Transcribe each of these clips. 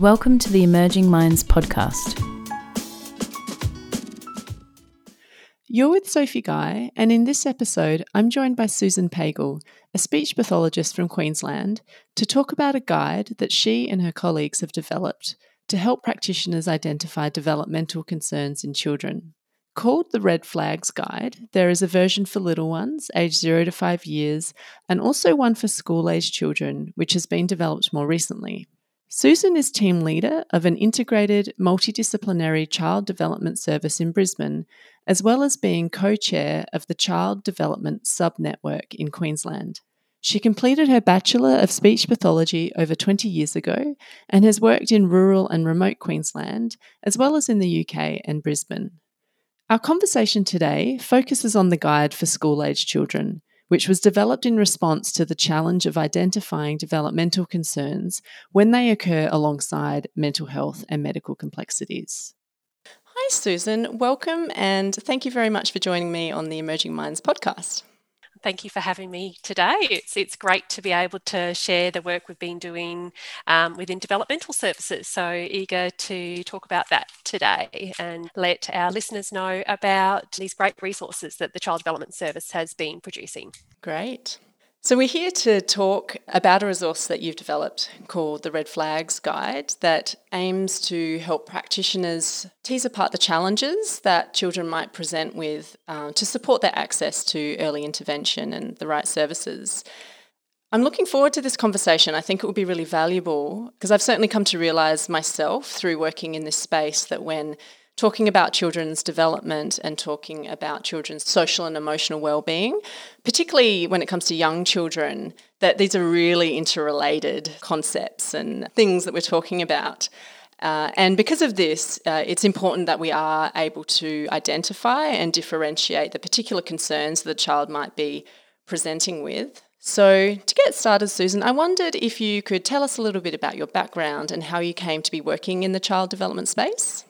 Welcome to the Emerging Minds podcast. You're with Sophie Guy, and in this episode, I'm joined by Susan Pagel, a speech pathologist from Queensland, to talk about a guide that she and her colleagues have developed to help practitioners identify developmental concerns in children. Called the Red Flags Guide, there is a version for little ones, aged 0 to 5 years, and also one for school aged children, which has been developed more recently. Susan is team leader of an integrated multidisciplinary child development service in Brisbane, as well as being co chair of the Child Development Sub Network in Queensland. She completed her Bachelor of Speech Pathology over 20 years ago and has worked in rural and remote Queensland, as well as in the UK and Brisbane. Our conversation today focuses on the guide for school age children which was developed in response to the challenge of identifying developmental concerns when they occur alongside mental health and medical complexities. Hi, Susan. Welcome and thank you very much for joining me on the Emerging Minds podcast thank you for having me today. It's it's great to be able to share the work we've been doing um, within developmental services. So eager to talk about that today and let our listeners know about these great resources that the Child Development Service has been producing. Great. So, we're here to talk about a resource that you've developed called the Red Flags Guide that aims to help practitioners tease apart the challenges that children might present with uh, to support their access to early intervention and the right services. I'm looking forward to this conversation. I think it will be really valuable because I've certainly come to realise myself through working in this space that when talking about children's development and talking about children's social and emotional well-being, particularly when it comes to young children, that these are really interrelated concepts and things that we're talking about. Uh, and because of this, uh, it's important that we are able to identify and differentiate the particular concerns that the child might be presenting with. So, to get started, Susan, I wondered if you could tell us a little bit about your background and how you came to be working in the child development space.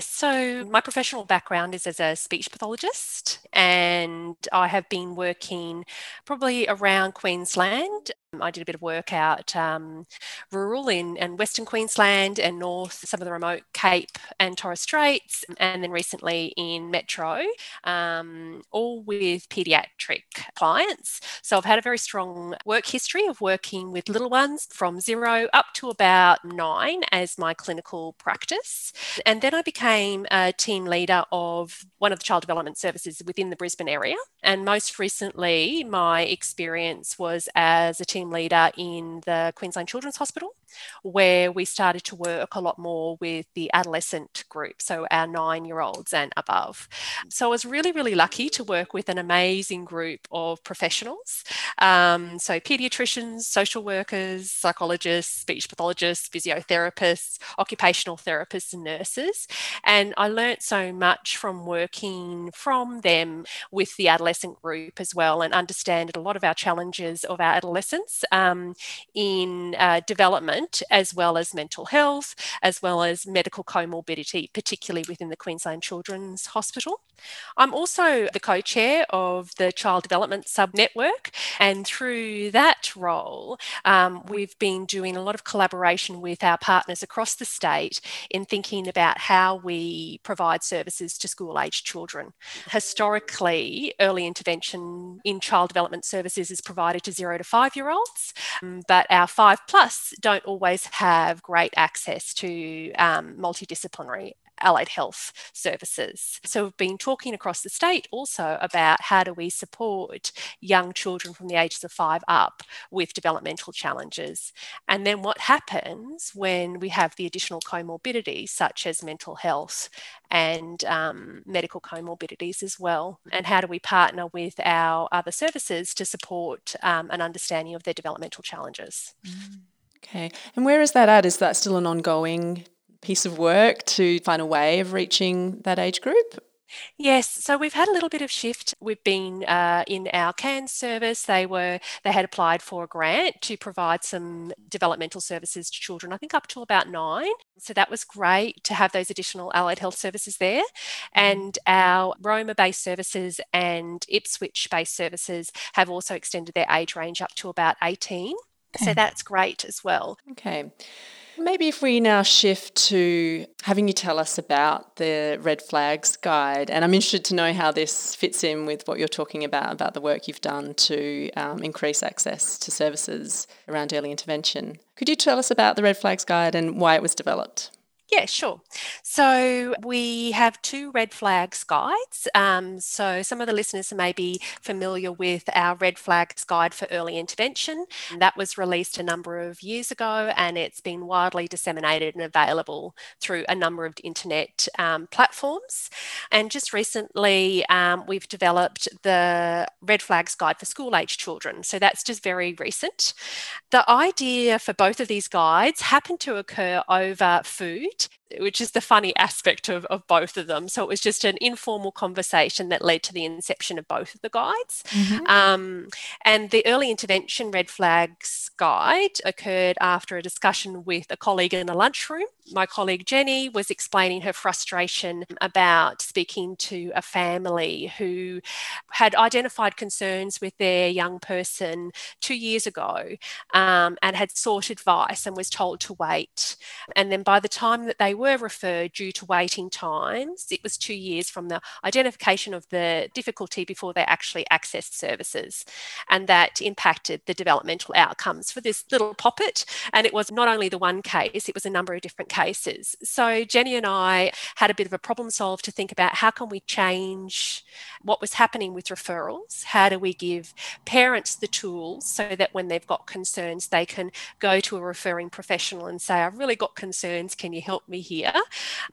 So, my professional background is as a speech pathologist, and I have been working probably around Queensland I did a bit of work out um, rural in and Western Queensland and north, some of the remote Cape and Torres Straits, and then recently in Metro, um, all with paediatric clients. So I've had a very strong work history of working with little ones from zero up to about nine as my clinical practice. And then I became a team leader of one of the child development services within the Brisbane area. And most recently, my experience was as a team team leader in the Queensland Children's Hospital, where we started to work a lot more with the adolescent group, so our nine year olds and above. So I was really, really lucky to work with an amazing group of professionals. Um, so, pediatricians, social workers, psychologists, speech pathologists, physiotherapists, occupational therapists, and nurses. And I learnt so much from working from them with the adolescent group as well and understand a lot of our challenges of our adolescents um, in uh, development as well as mental health, as well as medical comorbidity, particularly within the Queensland Children's Hospital. I'm also the co chair of the Child Development Sub Network, and through that role, um, we've been doing a lot of collaboration with our partners across the state in thinking about how we provide services to school aged children. Historically, early intervention in child development services is provided to zero to five year olds, um, but our five plus don't always have great access to um, multidisciplinary allied health services. So we've been talking across the state also about how do we support young children from the ages of five up with developmental challenges. And then what happens when we have the additional comorbidities such as mental health and um, medical comorbidities as well. And how do we partner with our other services to support um, an understanding of their developmental challenges? Mm. Okay. And where is that at? Is that still an ongoing piece of work to find a way of reaching that age group? Yes, so we've had a little bit of shift. We've been uh, in our Cairns service. They were they had applied for a grant to provide some developmental services to children. I think up to about nine. So that was great to have those additional allied health services there. And our Roma-based services and Ipswich-based services have also extended their age range up to about eighteen. So that's great as well. Okay. Maybe if we now shift to having you tell us about the Red Flags Guide, and I'm interested to know how this fits in with what you're talking about, about the work you've done to um, increase access to services around early intervention. Could you tell us about the Red Flags Guide and why it was developed? Yeah, sure. So we have two red flags guides. Um, so some of the listeners may be familiar with our red flags guide for early intervention. That was released a number of years ago and it's been widely disseminated and available through a number of internet um, platforms. And just recently, um, we've developed the red flags guide for school age children. So that's just very recent. The idea for both of these guides happened to occur over food it which is the funny aspect of, of both of them. So it was just an informal conversation that led to the inception of both of the guides. Mm-hmm. Um, and the early intervention red flags guide occurred after a discussion with a colleague in a lunchroom. My colleague Jenny was explaining her frustration about speaking to a family who had identified concerns with their young person two years ago um, and had sought advice and was told to wait. And then by the time that they were referred due to waiting times, it was two years from the identification of the difficulty before they actually accessed services. And that impacted the developmental outcomes for this little poppet. And it was not only the one case, it was a number of different cases. So Jenny and I had a bit of a problem solve to think about how can we change what was happening with referrals? How do we give parents the tools so that when they've got concerns, they can go to a referring professional and say, I've really got concerns, can you help me here?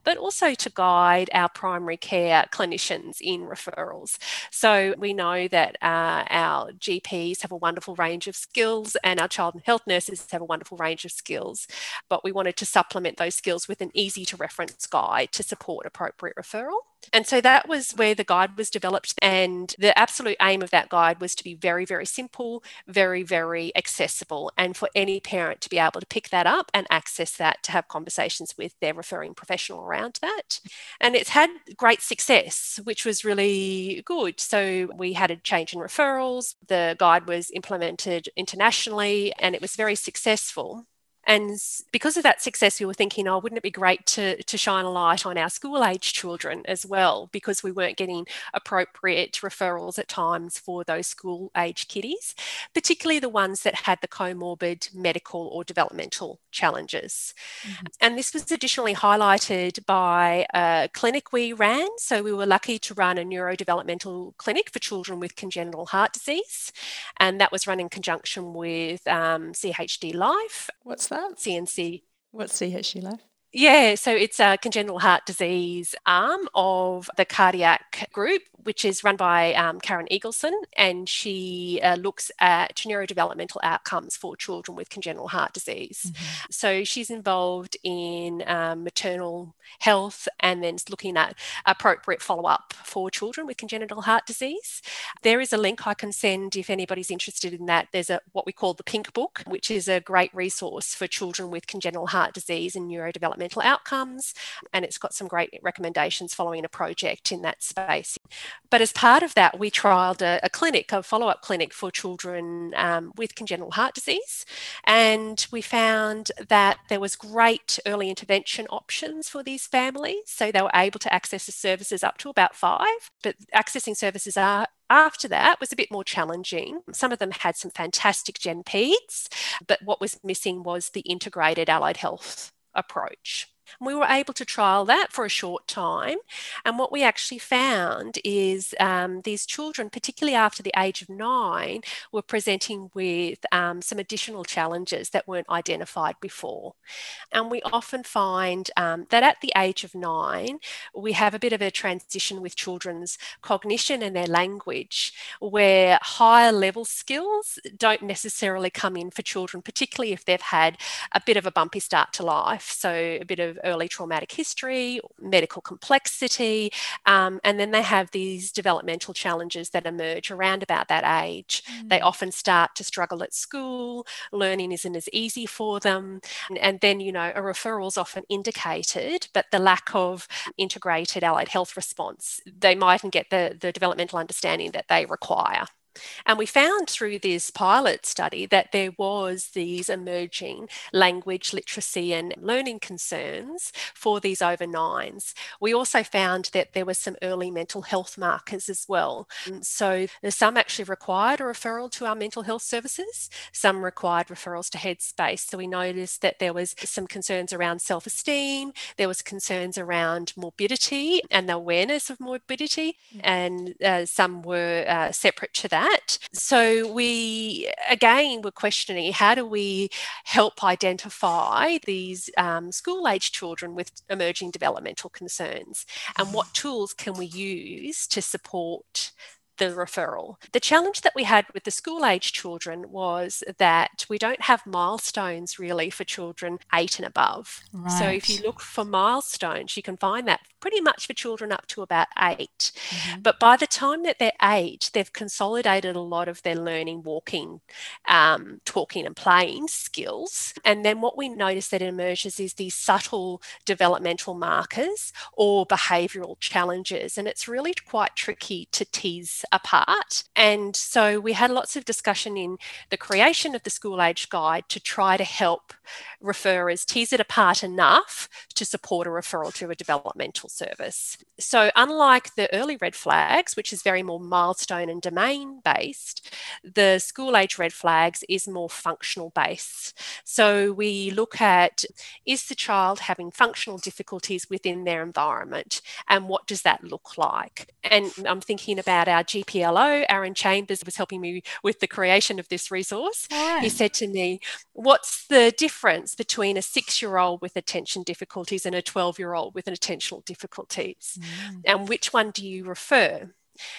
But also to guide our primary care clinicians in referrals. So we know that uh, our GPs have a wonderful range of skills and our child and health nurses have a wonderful range of skills, but we wanted to supplement those skills with an easy to reference guide to support appropriate referral. And so that was where the guide was developed. And the absolute aim of that guide was to be very, very simple, very, very accessible, and for any parent to be able to pick that up and access that to have conversations with their referring professional around that. And it's had great success, which was really good. So we had a change in referrals, the guide was implemented internationally, and it was very successful. And because of that success, we were thinking, oh, wouldn't it be great to, to shine a light on our school age children as well? Because we weren't getting appropriate referrals at times for those school age kiddies, particularly the ones that had the comorbid medical or developmental challenges. Mm-hmm. And this was additionally highlighted by a clinic we ran. So we were lucky to run a neurodevelopmental clinic for children with congenital heart disease. And that was run in conjunction with um, CHD Life. What's that? CNC. What's Life? Yeah, so it's a congenital heart disease arm of the cardiac group, which is run by um, Karen Eagleson, and she uh, looks at neurodevelopmental outcomes for children with congenital heart disease. Mm-hmm. So she's involved in um, maternal health and then looking at appropriate follow up for children with congenital heart disease. There is a link I can send if anybody's interested in that. There's a what we call the Pink Book, which is a great resource for children with congenital heart disease and neurodevelopmental outcomes, and it's got some great recommendations following a project in that space. But as part of that, we trialled a, a clinic, a follow up clinic for children um, with congenital heart disease. And we found that there was great early intervention options for these families. So they were able to access the services up to about five, but accessing services are after that was a bit more challenging. Some of them had some fantastic gen peds, but what was missing was the integrated allied health approach. We were able to trial that for a short time. And what we actually found is um, these children, particularly after the age of nine, were presenting with um, some additional challenges that weren't identified before. And we often find um, that at the age of nine, we have a bit of a transition with children's cognition and their language, where higher level skills don't necessarily come in for children, particularly if they've had a bit of a bumpy start to life. So, a bit of early traumatic history, medical complexity, um, and then they have these developmental challenges that emerge around about that age. Mm. They often start to struggle at school, learning isn't as easy for them, and, and then, you know, a referral is often indicated, but the lack of integrated allied health response, they mightn't get the, the developmental understanding that they require. And we found through this pilot study that there was these emerging language literacy and learning concerns for these over nines. We also found that there were some early mental health markers as well. So some actually required a referral to our mental health services, some required referrals to Headspace. So we noticed that there was some concerns around self-esteem, there was concerns around morbidity and the awareness of morbidity, mm. and uh, some were uh, separate to that. So we again were questioning how do we help identify these um, school age children with emerging developmental concerns, and what tools can we use to support the referral. The challenge that we had with the school age children was that we don't have milestones really for children eight and above. Right. So if you look for milestones, you can find that pretty much for children up to about 8 mm-hmm. But by the time that they're eight, they've consolidated a lot of their learning, walking, um, talking, and playing skills. And then what we notice that emerges is these subtle developmental markers or behavioural challenges. And it's really quite tricky to tease apart. And so we had lots of discussion in the creation of the school age guide to try to help referrers tease it apart enough to support a referral to a developmental service. So, unlike the early red flags, which is very more milestone and domain based, the school age red flags is more functional based. So, we look at is the child having functional difficulties within their environment and what does that look like? And I'm thinking about our GPLO, Aaron Chambers was helping me with the creation of this resource. Right. He said to me, What's the difference between a six year old with attention difficulties and a 12 year old with an attentional difficulties? Mm. And which one do you refer?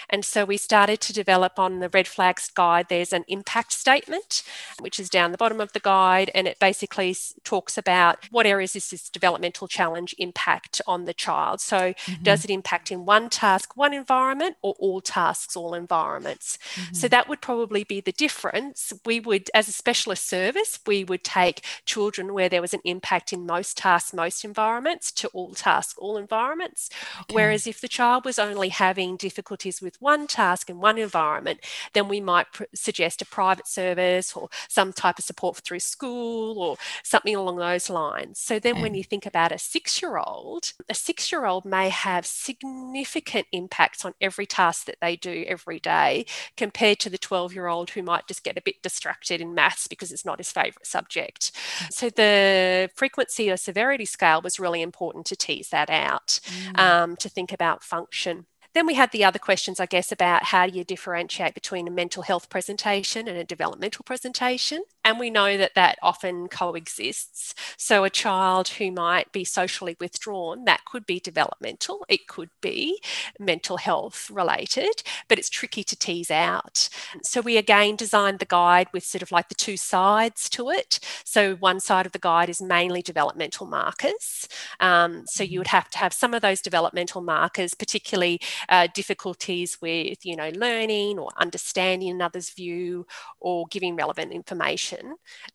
And so we started to develop on the red flags guide. There's an impact statement, which is down the bottom of the guide, and it basically talks about what areas is this developmental challenge impact on the child. So, mm-hmm. does it impact in one task, one environment, or all tasks, all environments? Mm-hmm. So, that would probably be the difference. We would, as a specialist service, we would take children where there was an impact in most tasks, most environments, to all tasks, all environments. Okay. Whereas if the child was only having difficulty difficulties with one task in one environment, then we might pr- suggest a private service or some type of support through school or something along those lines. So then, when you think about a six year old, a six year old may have significant impacts on every task that they do every day compared to the 12 year old who might just get a bit distracted in maths because it's not his favourite subject. Mm. So the frequency or severity scale was really important to tease that out, mm. um, to think about function. Then we had the other questions, I guess, about how do you differentiate between a mental health presentation and a developmental presentation. And we know that that often coexists. So, a child who might be socially withdrawn, that could be developmental, it could be mental health related, but it's tricky to tease out. So, we again designed the guide with sort of like the two sides to it. So, one side of the guide is mainly developmental markers. Um, so, you would have to have some of those developmental markers, particularly uh, difficulties with, you know, learning or understanding another's view or giving relevant information,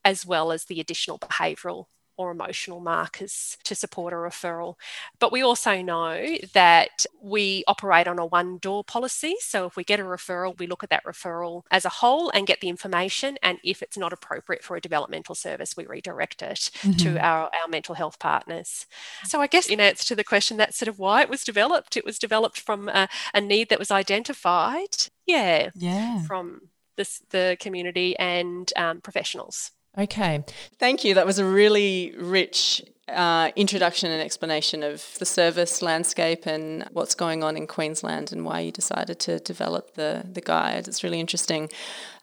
as well as the additional behavioural or emotional markers to support a referral. But we also know that we operate on a one door policy. So if we get a referral, we look at that referral as a whole and get the information. And if it's not appropriate for a developmental service, we redirect it mm-hmm. to our, our mental health partners. So I guess in answer to the question, that's sort of why it was developed. It was developed from a, a need that was identified. Yeah. Yeah. From this, the community and um, professionals. Okay. Thank you. That was a really rich uh, introduction and explanation of the service landscape and what's going on in Queensland and why you decided to develop the, the guide. It's really interesting.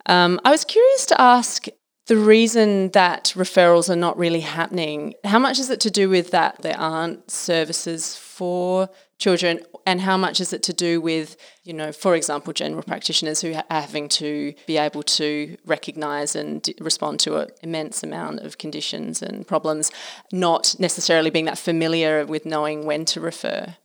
Um, I was curious to ask the reason that referrals are not really happening. How much is it to do with that there aren't services for children and how much is it to do with you know for example general practitioners who are having to be able to recognize and respond to an immense amount of conditions and problems not necessarily being that familiar with knowing when to refer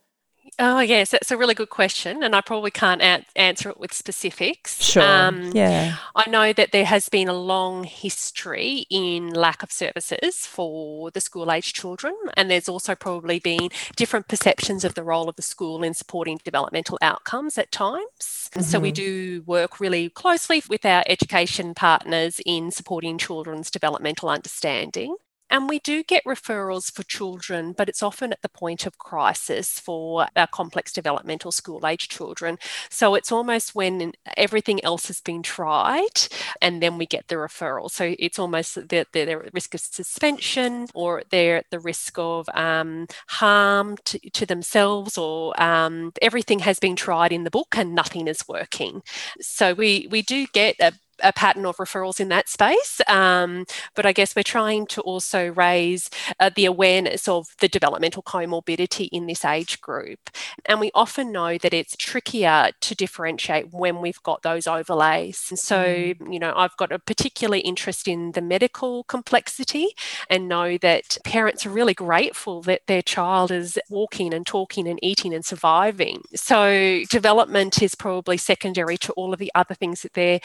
Oh, yes, that's a really good question. And I probably can't a- answer it with specifics. Sure. Um, yeah. I know that there has been a long history in lack of services for the school age children. And there's also probably been different perceptions of the role of the school in supporting developmental outcomes at times. Mm-hmm. So we mm-hmm. do work really closely with our education partners in supporting children's developmental understanding. And we do get referrals for children, but it's often at the point of crisis for our complex developmental school age children. So it's almost when everything else has been tried and then we get the referral. So it's almost that they're, they're, at risk of suspension or they're at the risk of um, harm to, to, themselves or um, everything has been tried in the book and nothing is working. So we, we do get a a pattern of referrals in that space. Um, but I guess we're trying to also raise uh, the awareness of the developmental comorbidity in this age group. And we often know that it's trickier to differentiate when we've got those overlays. And so, mm. you know, I've got a particular interest in the medical complexity and know that parents are really grateful that their child is walking and talking and eating and surviving. So, development is probably secondary to all of the other things that they're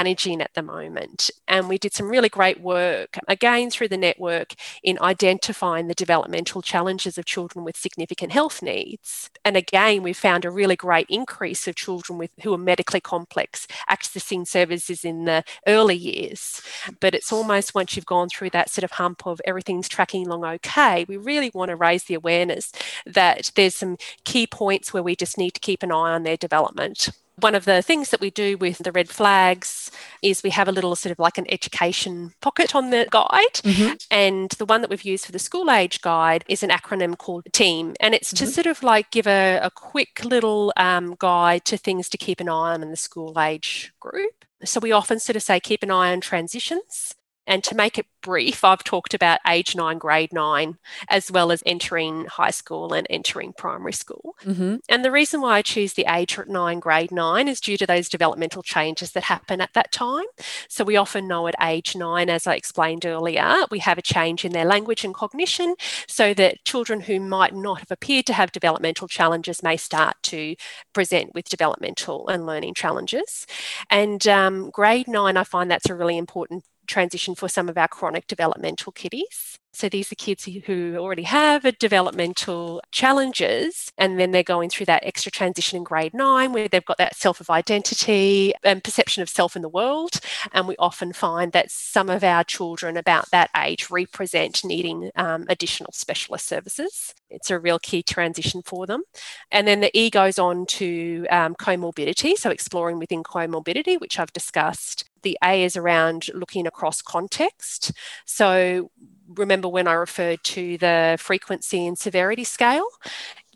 managing at the moment. And we did some really great work, again, through the network, in identifying the developmental challenges of children with significant health needs. And again, we found a really great increase of children with who are medically complex accessing services in the early years. But it's almost once you've gone through that sort of hump of everything's tracking along okay, we really want to raise the awareness that there's some key points where we just need to keep an eye on their development one of the things that we do with the red flags is we have a little sort of like an education pocket on the guide. Mm-hmm. And the one that we've used for the school age guide is an acronym called TEAM. And it's mm-hmm. to sort of like give a, a quick little um, guide to things to keep an eye on in the school age group. So we often sort of say keep an eye on transitions. And to make it brief, I've talked about age nine, grade nine, as well as entering high school and entering primary school. Mm-hmm. And the reason why I choose the age nine, grade nine is due to those developmental changes that happen at that time. So we often know at age nine, as I explained earlier, we have a change in their language and cognition, so that children who might not have appeared to have developmental challenges may start to present with developmental and learning challenges. And um, grade nine, I find that's a really important transition for some of our chronic developmental kiddies. So these are kids who already have a developmental challenges, and then they're going through that extra transition in grade nine where they've got that self of identity and perception of self in the world. And we often find that some of our children about that age represent needing um, additional specialist services. It's a real key transition for them. And then the E goes on to um, comorbidity, so exploring within comorbidity, which I've discussed. The A is around looking across context. So remember when I referred to the frequency and severity scale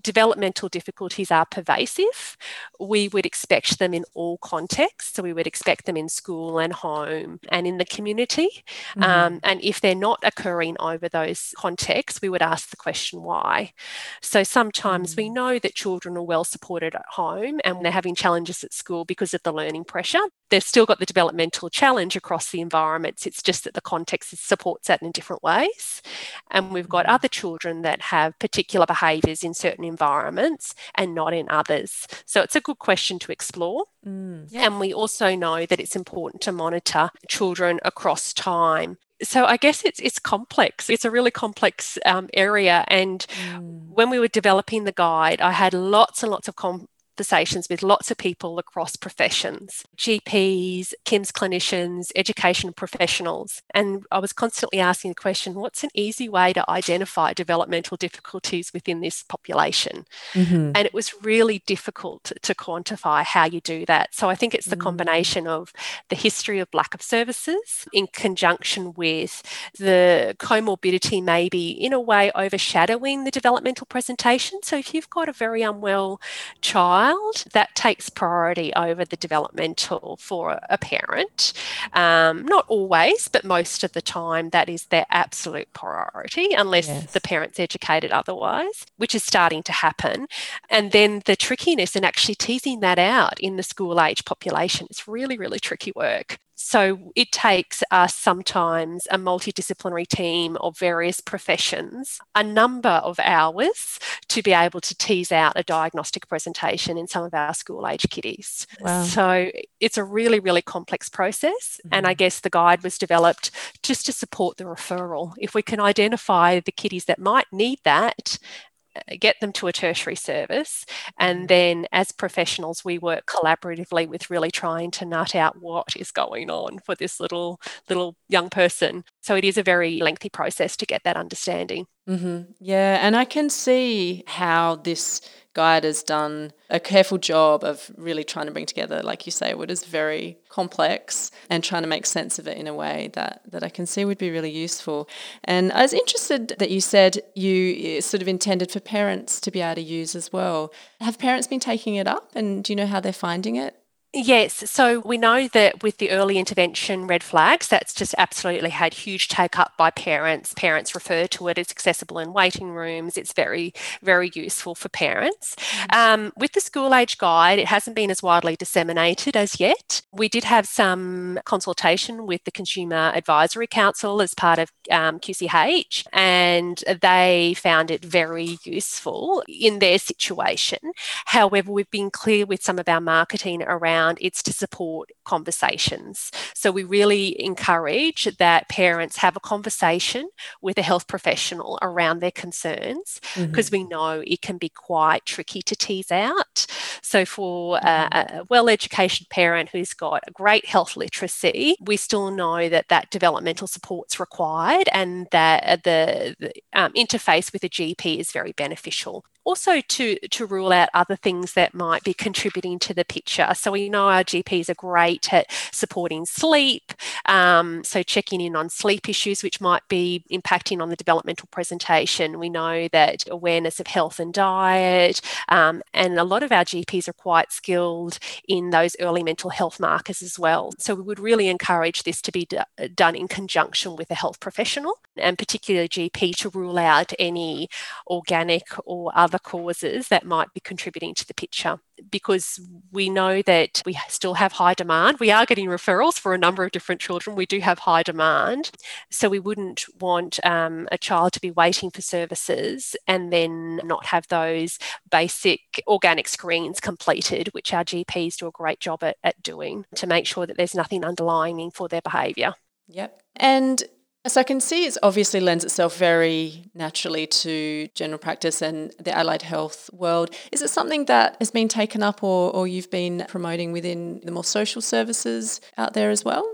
developmental difficulties are pervasive. We would expect them in all contexts. So we would expect them in school and home and in the community. Mm-hmm. Um, and if they're not occurring over those contexts, we would ask the question why. So sometimes mm-hmm. we mm. know that children are well supported at home and they're having challenges at school because of the learning pressure. They've still got the developmental challenge across the environments. It's just that the context supports that in different ways. And we've got mm-hmm. other children that have particular behaviours in certain environments and not in others. So it's a good question to explore. Mm, yeah. And we also know that it's important to monitor children across time so I guess it's it's complex. It's a really complex um, area, and mm. when we were developing the guide, I had lots and lots of com- conversations with lots of people across professions GPs, CYMHS clinicians, education professionals. And I was constantly asking the question what's an easy way to identify developmental difficulties within this population? Mm-hmm. And it was really difficult to quantify how you do that. So I think it's the mm. combination of the history of lack of services in conjunction with the comorbidity, maybe in a way overshadowing the developmental presentation. So if you've got a very unwell child, child, that takes priority over the developmental for a parent. Um, not always, but most of the time, that is their absolute priority, unless yes. the parent's educated otherwise, which is starting to happen. And then the trickiness in actually teasing that out in the school age population is really, really tricky work. So it takes us sometimes a multidisciplinary team of various professions, a number of hours to be able to tease out a diagnostic presentation in some of our school age kiddies. Wow. So it's a really, really complex process. Mm-hmm. And I mm-hmm. guess the guide was developed just to support the referral. If we can identify the kiddies that might need that get them to a tertiary service. And mm-hmm. then as professionals, we work collaboratively with really trying to nut out what is going on for this little little young person. So it is a very lengthy process to get that understanding. Mm-hmm. Yeah, and I can see how this guide has done a careful job of really trying to bring together, like you say, what is very complex and trying to make sense of it in a way that, that I can see would be really useful. And I was interested that you said you eh, sort of intended for parents to be able to use as well. Have parents been taking it up and do you know how they're finding it? Yes, so we know that with the early intervention red flags, that's just absolutely had huge take up by parents. Parents refer to it as accessible in waiting rooms. It's very, very useful for parents. Mm-hmm. Um, with the school age guide, it hasn't been as widely disseminated as yet. We did have some consultation with the Consumer Advisory Council as part of um, QCH, and they found it very useful in their situation. However, we've been clear with some of our marketing around it's to support conversations. So we really encourage that parents have a conversation with a health professional around their concerns because mm-hmm. we know it can be quite tricky to tease out. So for mm-hmm. a, a well educated parent who's got a great health literacy, we still know that that developmental support's required and that the, the um, interface with a GP is very beneficial also to to rule out other things that might be contributing to the picture. So we know our GPs are great at supporting sleep, um, so checking in on sleep issues which might be impacting on the developmental presentation. We know that awareness of health and diet, um, and a lot of our GPs are quite skilled in those early mental health markers as well. So we would really encourage this to be d- done in conjunction with a health professional, and particularly GP to rule out any organic or other other causes that might be contributing to the picture because we know that we still have high demand. We are getting referrals for a number of different children. We do have high demand. So we wouldn't want um, a child to be waiting for services and then not have those basic organic screens completed, which our GPs do a great job at, at doing to make sure that there's nothing underlying for their behaviour. Yep. And so I can see it obviously lends itself very naturally to general practice and the allied health world. Is it something that has been taken up or, or you've been promoting within the more social services out there as well?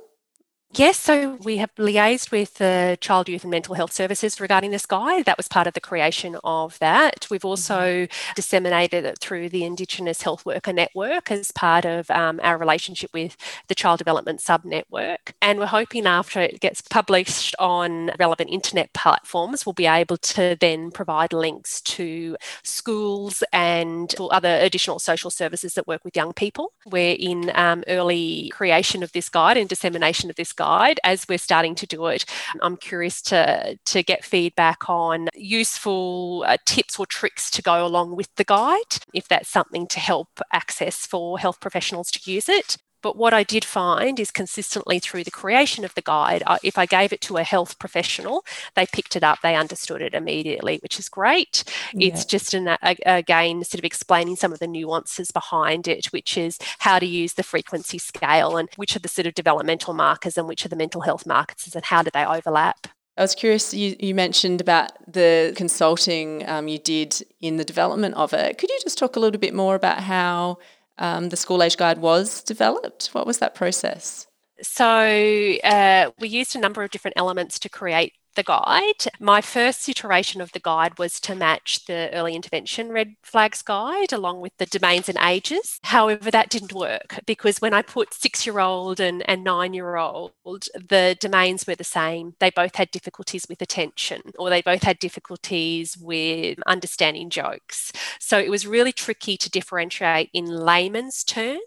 Yes, so we have liaised with the Child, Youth and Mental Health Services regarding this guide. That was part of the creation of that. We've also mm-hmm. disseminated it through the Indigenous Health Worker Network as part of um, our relationship with the Child Development Sub Network. And we're hoping after it gets published on relevant internet platforms, we'll be able to then provide links to schools and other additional social services that work with young people. We're in um, early creation of this guide and dissemination of this guide as we're starting to do it. I'm curious to, to get feedback on useful uh, tips or tricks to go along with the guide, if that's something to help access for health professionals to use it. But what I did find is consistently through the creation of the guide, if I gave it to a health professional, they picked it up, they understood it immediately, which is great. Yeah. It's just an, again sort of explaining some of the nuances behind it, which is how to use the frequency scale and which are the sort of developmental markers and which are the mental health markers and how do they overlap. I was curious, you, you mentioned about the consulting um, you did in the development of it. Could you just talk a little bit more about how um, the school age guide was developed? What was that process? So, uh, we used a number of different elements to create the guide. My first iteration of the guide was to match the early intervention red flags guide along with the domains and ages. However, that didn't work because when I put six year old and, and nine year old, the domains were the same. They both had difficulties with attention or they both had difficulties with understanding jokes. So it was really tricky to differentiate in layman's terms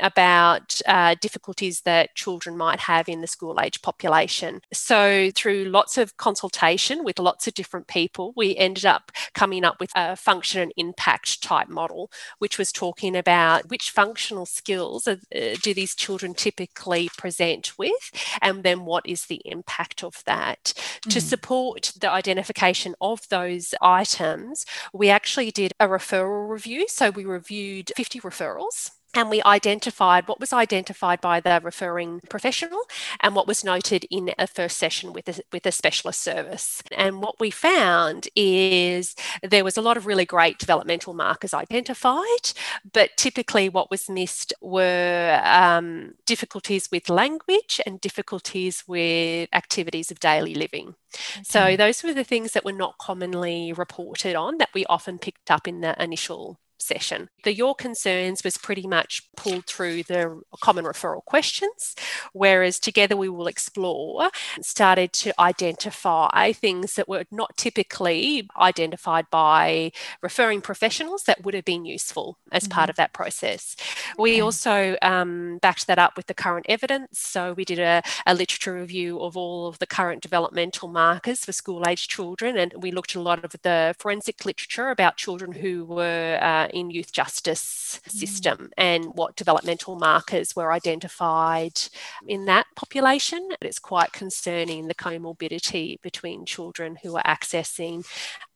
about uh, difficulties that children might have in the school age population. So, through lots of consultation with lots of different people, we ended up coming up with a function and impact type model, which was talking about which functional skills uh, do these children typically present with, and then what is the impact of that. Mm-hmm. To support the identification of those items, we actually did a referral review. So, we reviewed 50 referrals and we identified what was identified by the referring professional and what was noted in a first session with a, with a specialist service. And what we found is there was a lot of really great developmental markers identified, but typically what was missed were um, difficulties with language and difficulties with activities of daily living. Okay. So those were the things that were not commonly reported on that we often picked up in the initial session. The Your Concerns was pretty much pulled through the common referral questions, whereas together we will explore started to identify things that were not typically identified by referring professionals that would have been useful as mm-hmm. part of that process. We okay. also um, backed that up with the current evidence. So we did a, a literature review of all of the current developmental markers for school age children, and we looked at a lot of the forensic literature about children who were uh, in youth justice mm. system and what developmental markers were identified in that population. It's quite concerning the comorbidity between children who are accessing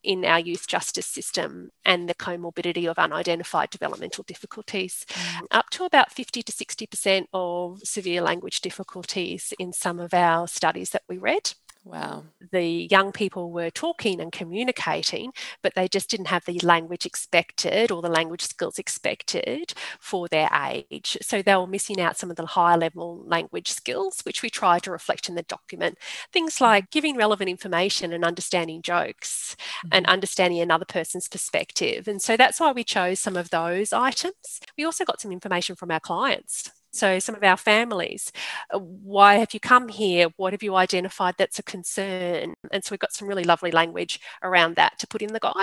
in our youth justice system and the comorbidity of unidentified developmental difficulties. Mm. Up to about 50 to 60% of severe language difficulties in some of our studies that we read. Wow. The young people were talking and communicating, but they just didn't have the language expected or the language skills expected for their age. So they were missing out some of the higher level language skills, which we try to reflect in the document. Things mm-hmm. like giving relevant information and understanding jokes mm-hmm. and understanding another person's perspective. And so that's why we chose some of those items. We also got some information from our clients so, some of our families, uh, why have you come here? What have you identified that's a concern? And so, we've got some really lovely language around that to put in the guide.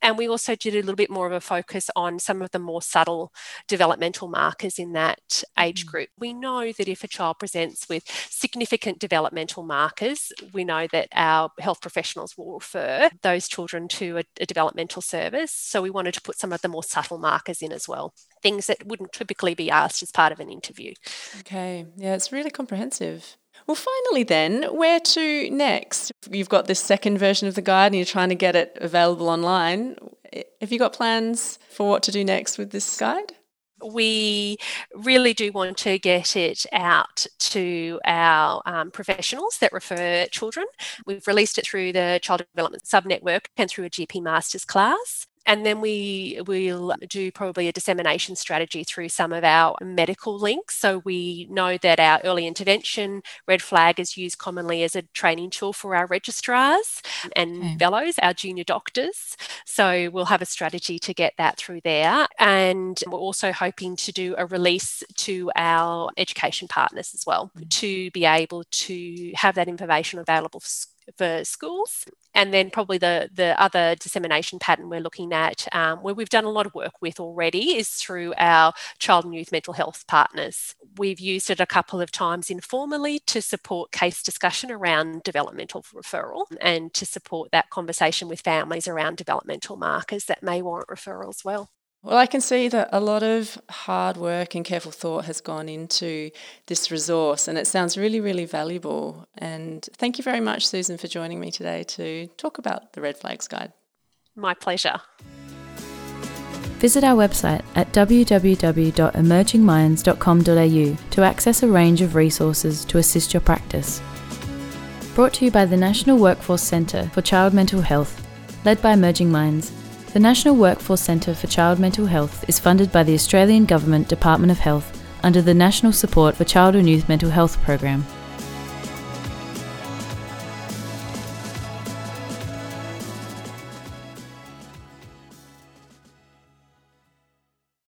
And we also did a little bit more of a focus on some of the more subtle developmental markers in that age mm. group. We know that if a child presents with significant developmental markers, we know that our health professionals will refer those children to a, a developmental service. So, we wanted to put some of the more subtle markers in as well, things that wouldn't typically be asked as part of an interview. Okay, yeah, it's really comprehensive. Well, finally, then, where to next? You've got this second version of the guide and you're trying to get it available online. Have you got plans for what to do next with this guide? we really do want to get it out to our um, professionals that refer children. We've released it through the Child Development Subnetwork and through a GP Masters class and then we will do probably a dissemination strategy through some of our medical links. So we know that our early intervention red flag is used commonly as a training tool for our registrars and okay. fellows, our junior doctors. So we'll have a strategy to get that through there. And we're also hoping to do a release to our education partners as well mm-hmm. to be able to have that information available for for schools. And then probably the, the other dissemination pattern we're looking at, um, where we've done a lot of work with already, is through our child and youth mental health partners. We've used it a couple of times informally to support case discussion around developmental referral and to support that conversation with families around developmental markers that may warrant referral as well. Well, I can see that a lot of hard work and careful thought has gone into this resource, and it sounds really, really valuable. And thank you very much, Susan, for joining me today to talk about the Red Flags Guide. My pleasure. Visit our website at www.emergingminds.com.au to access a range of resources to assist your practice. Brought to you by the National Workforce Centre for Child Mental Health, led by Emerging Minds the National Workforce Centre for Child Mental Health is funded by the Australian Government Department of Health under the National Support for Child and Youth Mental Health program.